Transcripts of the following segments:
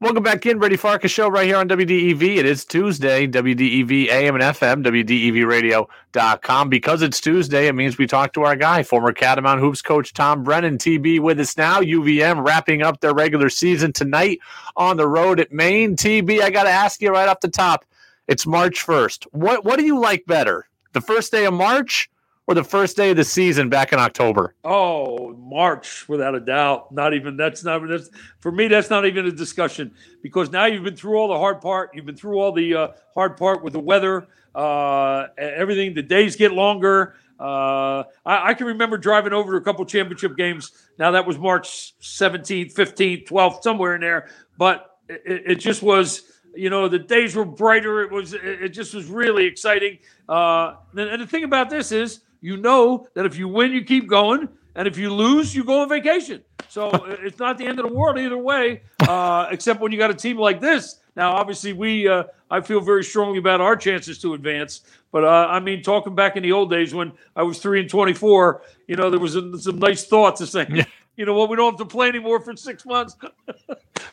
Welcome back in, Brady Farkas show right here on WDEV. It is Tuesday, WDEV AM and FM, WDEVradio.com. Because it's Tuesday, it means we talk to our guy, former Catamount Hoops coach Tom Brennan, TB with us now. UVM wrapping up their regular season tonight on the road at Maine. TB, I got to ask you right off the top. It's March 1st. What, what do you like better, the first day of March or the first day of the season back in October? Oh, March, without a doubt. Not even that's not that's for me. That's not even a discussion because now you've been through all the hard part. You've been through all the uh, hard part with the weather, uh, everything. The days get longer. Uh, I, I, can remember driving over to a couple championship games. Now that was March 17th, 15th, 12th, somewhere in there. But it, it just was you know the days were brighter it was it just was really exciting uh, and the thing about this is you know that if you win, you keep going, and if you lose, you go on vacation. So it's not the end of the world either way, uh, except when you got a team like this. Now, obviously, we uh, I feel very strongly about our chances to advance. But uh, I mean, talking back in the old days when I was three and twenty-four, you know, there was a, some nice thoughts of saying, you know what, we don't have to play anymore for six months.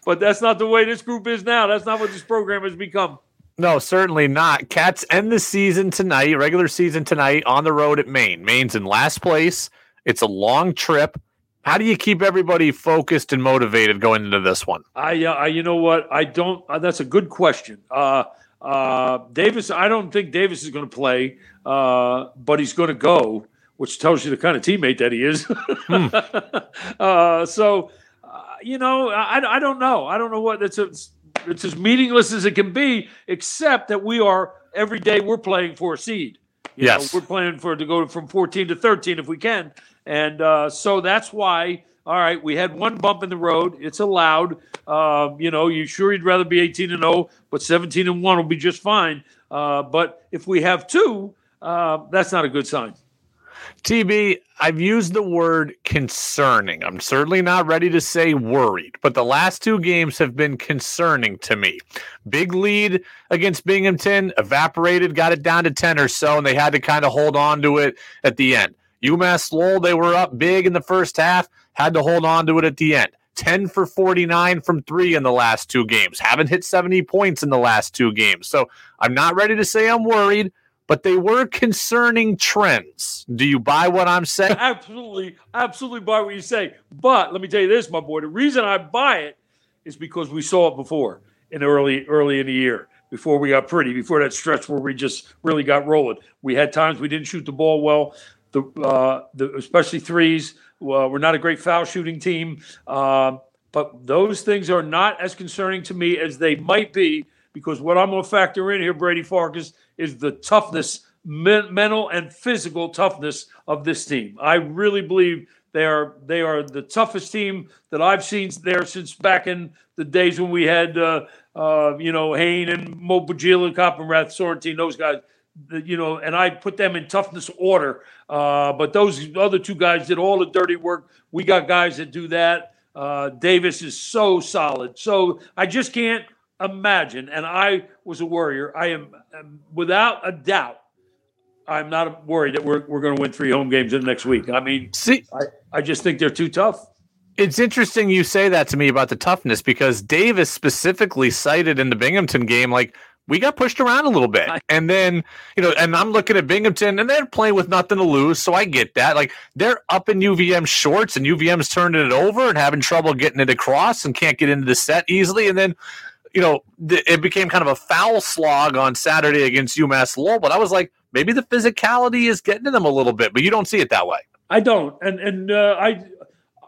but that's not the way this group is now. That's not what this program has become. No, certainly not. Cats end the season tonight, regular season tonight, on the road at Maine. Maine's in last place. It's a long trip. How do you keep everybody focused and motivated going into this one? I, uh, I you know what? I don't. Uh, that's a good question. Uh, uh, Davis, I don't think Davis is going to play, uh, but he's going to go, which tells you the kind of teammate that he is. hmm. uh, so, uh, you know, I, I don't know. I don't know what that's. A, it's as meaningless as it can be, except that we are every day we're playing for a seed. You yes, know, we're playing for to go from 14 to 13 if we can, and uh, so that's why. All right, we had one bump in the road. It's allowed. Uh, you know, you sure you'd rather be 18 and 0, but 17 and 1 will be just fine. Uh, but if we have two, uh, that's not a good sign. TB, I've used the word concerning. I'm certainly not ready to say worried, but the last two games have been concerning to me. Big lead against Binghamton, evaporated, got it down to 10 or so, and they had to kind of hold on to it at the end. UMass Lowell, they were up big in the first half, had to hold on to it at the end. 10 for 49 from three in the last two games. Haven't hit 70 points in the last two games. So I'm not ready to say I'm worried but they were concerning trends. Do you buy what I'm saying? Absolutely, absolutely buy what you say. But let me tell you this, my boy. The reason I buy it is because we saw it before in early early in the year before we got pretty, before that stretch where we just really got rolling. We had times we didn't shoot the ball well, the, uh, the especially threes. We're not a great foul shooting team, uh, but those things are not as concerning to me as they might be because what I'm going to factor in here, Brady Farkas, is the toughness, men- mental and physical toughness of this team. I really believe they are they are the toughest team that I've seen there since back in the days when we had uh, uh, you know Hehn and Mopa Njila, Coppenrath, Sorrentine, those guys. You know, and I put them in toughness order. Uh, but those other two guys did all the dirty work. We got guys that do that. Uh, Davis is so solid. So I just can't imagine, and I was a warrior, I am um, without a doubt, I'm not worried that we're, we're going to win three home games in the next week. I mean, see, I, I just think they're too tough. It's interesting you say that to me about the toughness because Davis specifically cited in the Binghamton game, like, we got pushed around a little bit. And then, you know, and I'm looking at Binghamton and they're playing with nothing to lose. So I get that. Like they're up in UVM shorts and UVM's turning it over and having trouble getting it across and can't get into the set easily. And then you know, th- it became kind of a foul slog on Saturday against UMass Lowell. But I was like, maybe the physicality is getting to them a little bit, but you don't see it that way. I don't, and and uh, I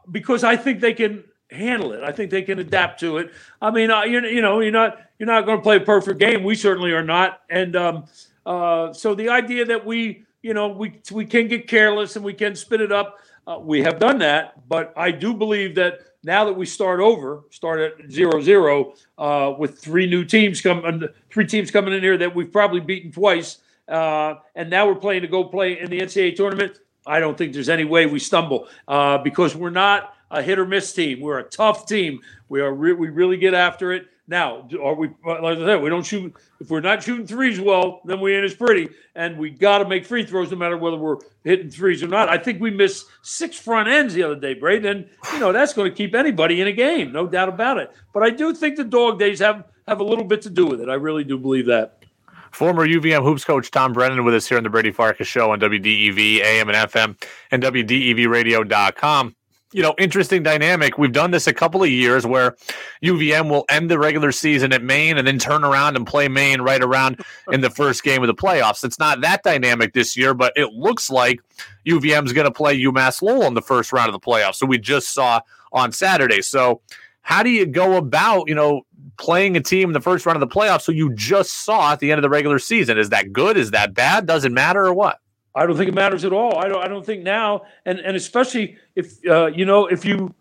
because I think they can handle it. I think they can adapt to it. I mean, uh, you you know, you're not you're not going to play a perfect game. We certainly are not, and um, uh, so the idea that we you know we we can get careless and we can spin it up. Uh, we have done that, but I do believe that now that we start over, start at zero zero uh, with three new teams coming, three teams coming in here that we've probably beaten twice, uh, and now we're playing to go play in the NCAA tournament. I don't think there's any way we stumble uh, because we're not a hit or miss team. We're a tough team. We are re- we really get after it. Now, are we uh, like I said, we don't shoot if we're not shooting threes well, then we ain't as pretty. And we got to make free throws no matter whether we're hitting threes or not. I think we missed six front ends the other day, Braden. And you know that's going to keep anybody in a game, no doubt about it. But I do think the dog days have have a little bit to do with it. I really do believe that. Former UVM hoops coach Tom Brennan with us here on the Brady Farkas Show on WDEV, AM and FM, and WDEVradio.com you know, interesting dynamic. We've done this a couple of years where UVM will end the regular season at Maine and then turn around and play Maine right around in the first game of the playoffs. It's not that dynamic this year, but it looks like UVM is going to play UMass Lowell in the first round of the playoffs. So we just saw on Saturday. So how do you go about, you know, playing a team in the first round of the playoffs so you just saw at the end of the regular season? Is that good? Is that bad? Does it matter or what? I don't think it matters at all. I don't. I don't think now, and and especially if uh, you know if you,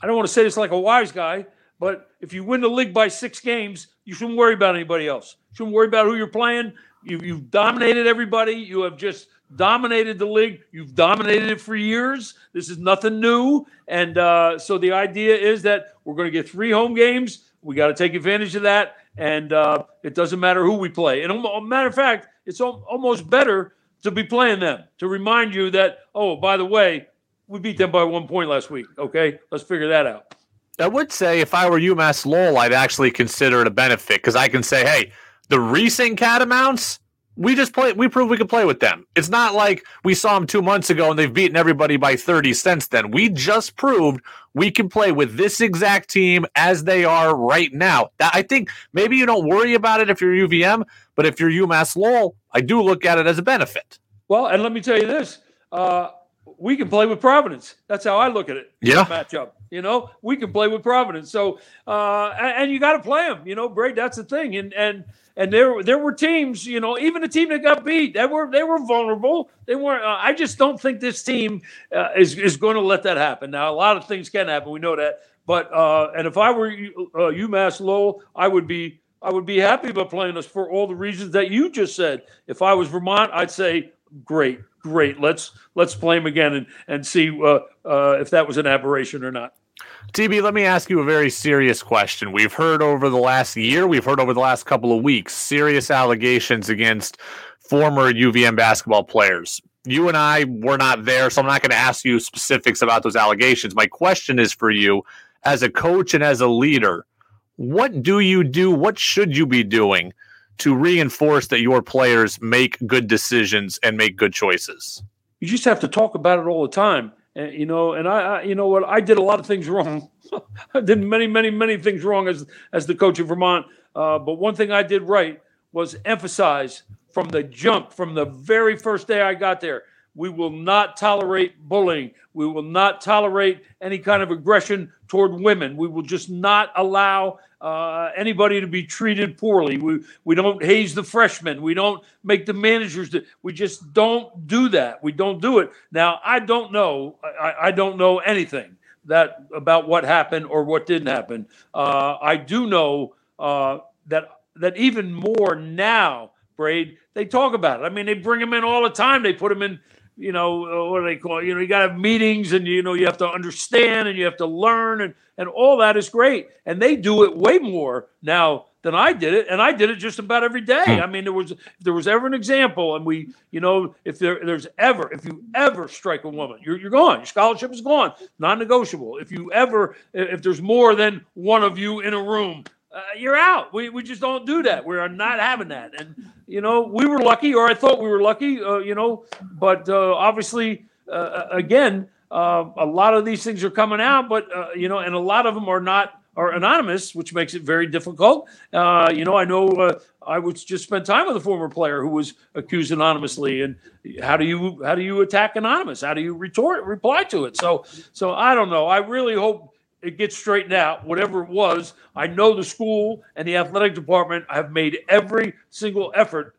I don't want to say this like a wise guy, but if you win the league by six games, you shouldn't worry about anybody else. You shouldn't worry about who you're playing. You, you've dominated everybody. You have just dominated the league. You've dominated it for years. This is nothing new. And uh, so the idea is that we're going to get three home games. We got to take advantage of that. And uh, it doesn't matter who we play. And a matter of fact, it's almost better to be playing them to remind you that, oh, by the way, we beat them by one point last week. Okay, let's figure that out. I would say if I were UMass Lowell, I'd actually consider it a benefit because I can say, hey, the recent Catamounts, we just play. We proved we could play with them. It's not like we saw them two months ago and they've beaten everybody by thirty since then. We just proved we can play with this exact team as they are right now. I think maybe you don't worry about it if you're UVM, but if you're UMass Lowell, I do look at it as a benefit. Well, and let me tell you this: uh, we can play with Providence. That's how I look at it. Yeah, matchup. You know, we can play with Providence. So, uh, and, and you got to play them. You know, Braid. That's the thing. And and and there there were teams, you know, even the team that got beat, they were they were vulnerable. They weren't. Uh, I just don't think this team uh, is is going to let that happen. Now, a lot of things can happen. We know that. But uh, and if I were uh, UMass Lowell, I would be I would be happy about playing us for all the reasons that you just said. If I was Vermont, I'd say great, great. Let's let's play them again and and see uh, uh, if that was an aberration or not. TB, let me ask you a very serious question. We've heard over the last year, we've heard over the last couple of weeks, serious allegations against former UVM basketball players. You and I were not there, so I'm not going to ask you specifics about those allegations. My question is for you as a coach and as a leader what do you do? What should you be doing to reinforce that your players make good decisions and make good choices? You just have to talk about it all the time. And, you know, and I, I, you know what, I did a lot of things wrong. I did many, many, many things wrong as as the coach of Vermont. Uh, but one thing I did right was emphasize from the jump, from the very first day I got there. We will not tolerate bullying. We will not tolerate any kind of aggression toward women. We will just not allow uh, anybody to be treated poorly. We we don't haze the freshmen. We don't make the managers. Do, we just don't do that. We don't do it. Now I don't know. I, I don't know anything that about what happened or what didn't happen. Uh, I do know uh, that that even more now, Braid. They talk about it. I mean, they bring them in all the time. They put them in you know, uh, what do they call it? You know, you got to have meetings and, you know, you have to understand and you have to learn and, and all that is great. And they do it way more now than I did it. And I did it just about every day. Hmm. I mean, there was, if there was ever an example and we, you know, if there, there's ever, if you ever strike a woman, you're, you're gone. Your scholarship is gone, non-negotiable. If you ever, if there's more than one of you in a room, uh, you're out. We, we just don't do that. We are not having that. And, you know, we were lucky, or I thought we were lucky, uh, you know, but uh, obviously, uh, uh, again, uh, a lot of these things are coming out, but, you know, and a lot of them are not are anonymous, which makes it very difficult. you know, I know I was just spent time with a former player who was accused anonymously, and how do you how do you attack anonymous? How do you retort reply to it? So so I don't know. I really hope it gets straightened out, whatever it was. I know the school and the athletic department have made every single effort,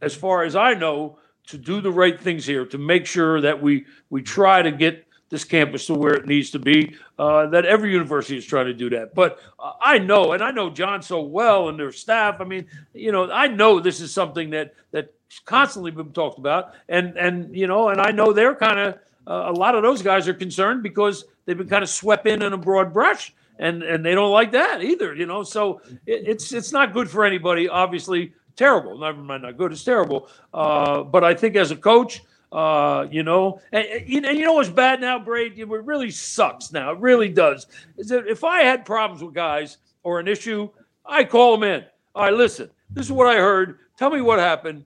as far as I know, to do the right things here, to make sure that we we try to get this campus to where it needs to be. Uh, that every university is trying to do that. But uh, I know, and I know John so well and their staff. I mean, you know, I know this is something that that constantly been talked about, and and you know, and I know they're kind of uh, a lot of those guys are concerned because they've been kind of swept in in a broad brush, and and they don't like that either. You know, so it, it's it's not good for anybody. Obviously, terrible. Never mind, not good. It's terrible. Uh, but I think as a coach. Uh, you know, and, and, you know what's bad now, Braid? It really sucks now. It really does. Is that if I had problems with guys or an issue, I call them in. All right, listen, this is what I heard. Tell me what happened.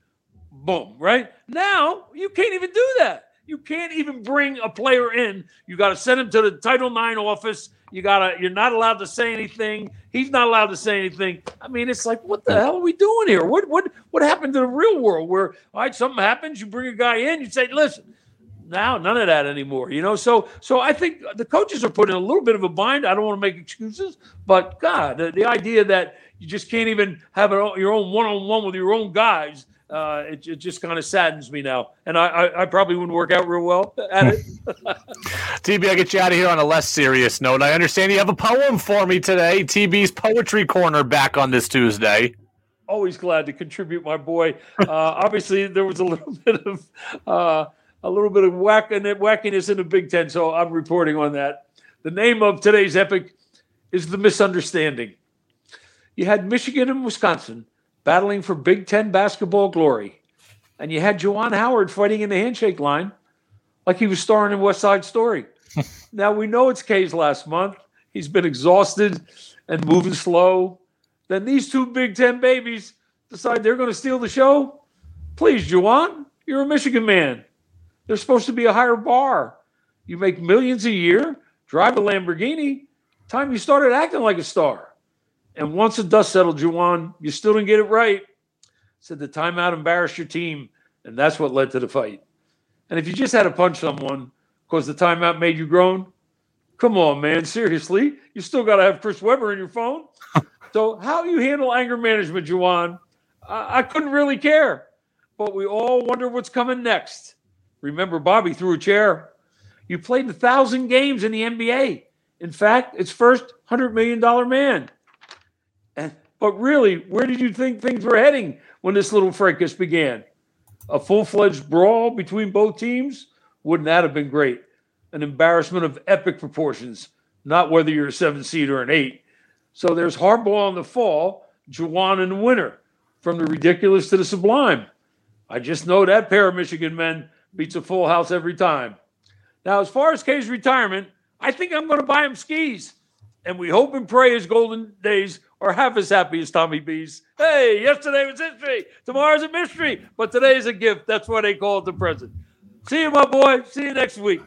Boom, right? Now you can't even do that. You can't even bring a player in. You got to send him to the Title IX office. You gotta. You're not allowed to say anything. He's not allowed to say anything. I mean, it's like, what the hell are we doing here? What what what happened to the real world? Where all right, something happens, you bring a guy in, you say, listen. Now, none of that anymore. You know, so so I think the coaches are put in a little bit of a bind. I don't want to make excuses, but God, the, the idea that you just can't even have your own one-on-one with your own guys uh, it, it, just kind of saddens me now. And I, I, I, probably wouldn't work out real well at it. TB, I get you out of here on a less serious note. I understand you have a poem for me today. TB's Poetry Corner back on this Tuesday. Always glad to contribute, my boy. Uh, obviously, there was a little bit of uh, a little bit of whack and wackiness in the Big Ten, so I'm reporting on that. The name of today's epic is the misunderstanding. You had Michigan and Wisconsin battling for Big Ten basketball glory. And you had Juwan Howard fighting in the handshake line like he was starring in West Side Story. now we know it's K's last month. He's been exhausted and moving slow. Then these two Big Ten babies decide they're going to steal the show. Please, Juwan, you're a Michigan man. There's supposed to be a higher bar. You make millions a year, drive a Lamborghini. Time you started acting like a star. And once the dust settled, Juwan, you still didn't get it right. Said the timeout embarrassed your team, and that's what led to the fight. And if you just had to punch someone because the timeout made you groan, come on, man, seriously, you still got to have Chris Webber in your phone. so how you handle anger management, Juwan, I-, I couldn't really care. But we all wonder what's coming next. Remember, Bobby threw a chair. You played a thousand games in the NBA. In fact, its first $100 million man. But really, where did you think things were heading when this little fracas began? A full fledged brawl between both teams? Wouldn't that have been great? An embarrassment of epic proportions, not whether you're a seven seed or an eight. So there's Harbaugh in the fall, Juwan in the winter, from the ridiculous to the sublime. I just know that pair of Michigan men beats a full house every time. Now, as far as K's retirement, I think I'm going to buy him skis. And we hope and pray his golden days are half as happy as Tommy B's. Hey, yesterday was history. Tomorrow's a mystery. But today's a gift. That's why they call it the present. See you, my boy. See you next week.